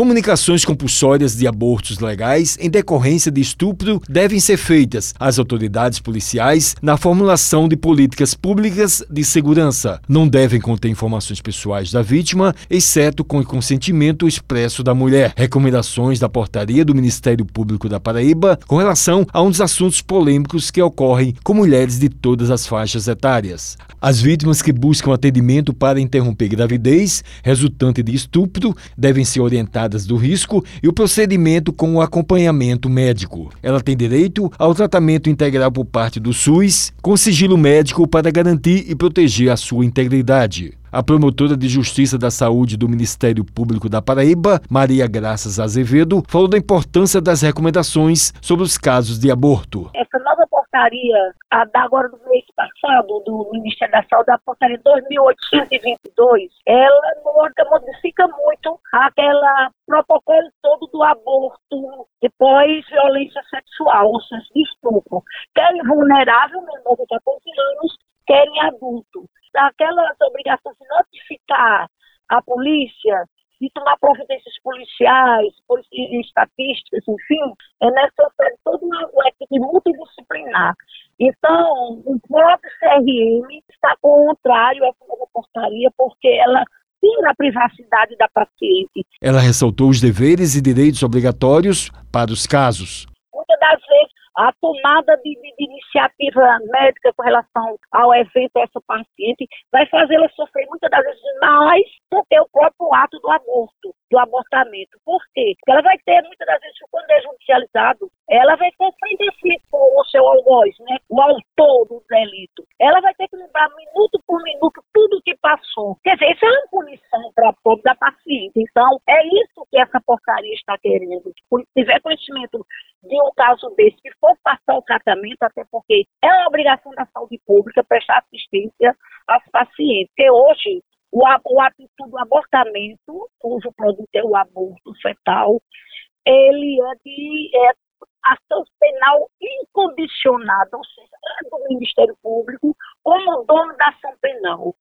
Comunicações compulsórias de abortos legais em decorrência de estupro devem ser feitas às autoridades policiais na formulação de políticas públicas de segurança. Não devem conter informações pessoais da vítima, exceto com o consentimento expresso da mulher. Recomendações da portaria do Ministério Público da Paraíba com relação a um dos assuntos polêmicos que ocorrem com mulheres de todas as faixas etárias. As vítimas que buscam atendimento para interromper gravidez resultante de estupro devem ser orientadas do risco e o procedimento com o acompanhamento médico. Ela tem direito ao tratamento integral por parte do SUS, com sigilo médico para garantir e proteger a sua integridade. A promotora de Justiça da Saúde do Ministério Público da Paraíba, Maria Graças Azevedo, falou da importância das recomendações sobre os casos de aborto. Essa nova portaria, a da agora do mês passado, do Ministério da Saúde, a portaria 2822, ela modifica muito aquela protocolo todo do aborto depois violência sexual, ou seja, estupro. Querem vulnerável, menor de 14 anos, querem adulto aquelas obrigações de notificar a polícia, de tomar providências policiais, estatísticas, enfim, é necessário toda uma equipe multidisciplinar. Então, o próprio CRM está contrário a essa portaria, porque ela tira a privacidade da paciente. Ela ressaltou os deveres e direitos obrigatórios para os casos. Muitas das vezes, a tomada de, de, de, iniciativa médica com relação ao evento dessa paciente vai fazê-la sofrer muitas das vezes mais do que o próprio ato do aborto, do abortamento. Por quê? Porque ela vai ter, muitas das vezes, quando é judicializado, ela vai ter a si com o seu algoz, né? o autor do delito. Ela vai ter que lembrar minuto por minuto tudo o que passou. Quer dizer, isso é uma punição para pobre da paciente. Então, é isso que essa porcaria está querendo. Se tiver conhecimento de um caso desse que for passar o tratamento, até porque é uma obrigação da saúde pública prestar assistência aos pacientes. Porque hoje, o, o hábito do abortamento, cujo produto é o aborto fetal, ele é de é, ação penal incondicionada, ou seja, é do Ministério Público como dono da ação penal.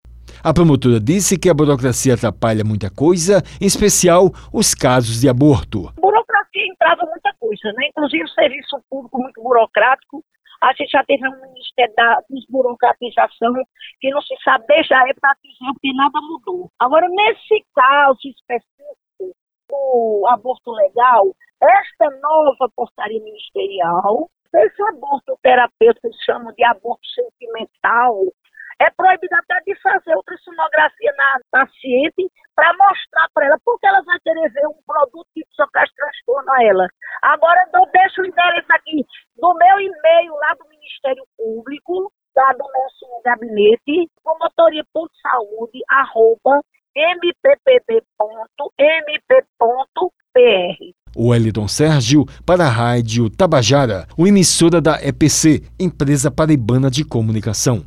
A promotora disse que a burocracia atrapalha muita coisa, em especial os casos de aborto. A burocracia entrava muita coisa, né? inclusive o serviço público muito burocrático. A gente já teve um ministério da desburocratização que não se sabe desde a época que nada mudou. Agora, nesse caso específico do aborto legal, esta nova portaria ministerial, esse aborto terapêutico que chamam de aborto sentimental, é proibido até de fazer ultrassonografia na paciente para mostrar para ela, porque ela vai querer ver um produto que só traz transtorno a ela. Agora, eu deixo o endereço aqui do meu e-mail lá do Ministério Público, lá do nosso gabinete, promotoria.saúde. O Wellington Sérgio para a Rádio Tabajara, uma emissora da EPC, Empresa Paraibana de Comunicação.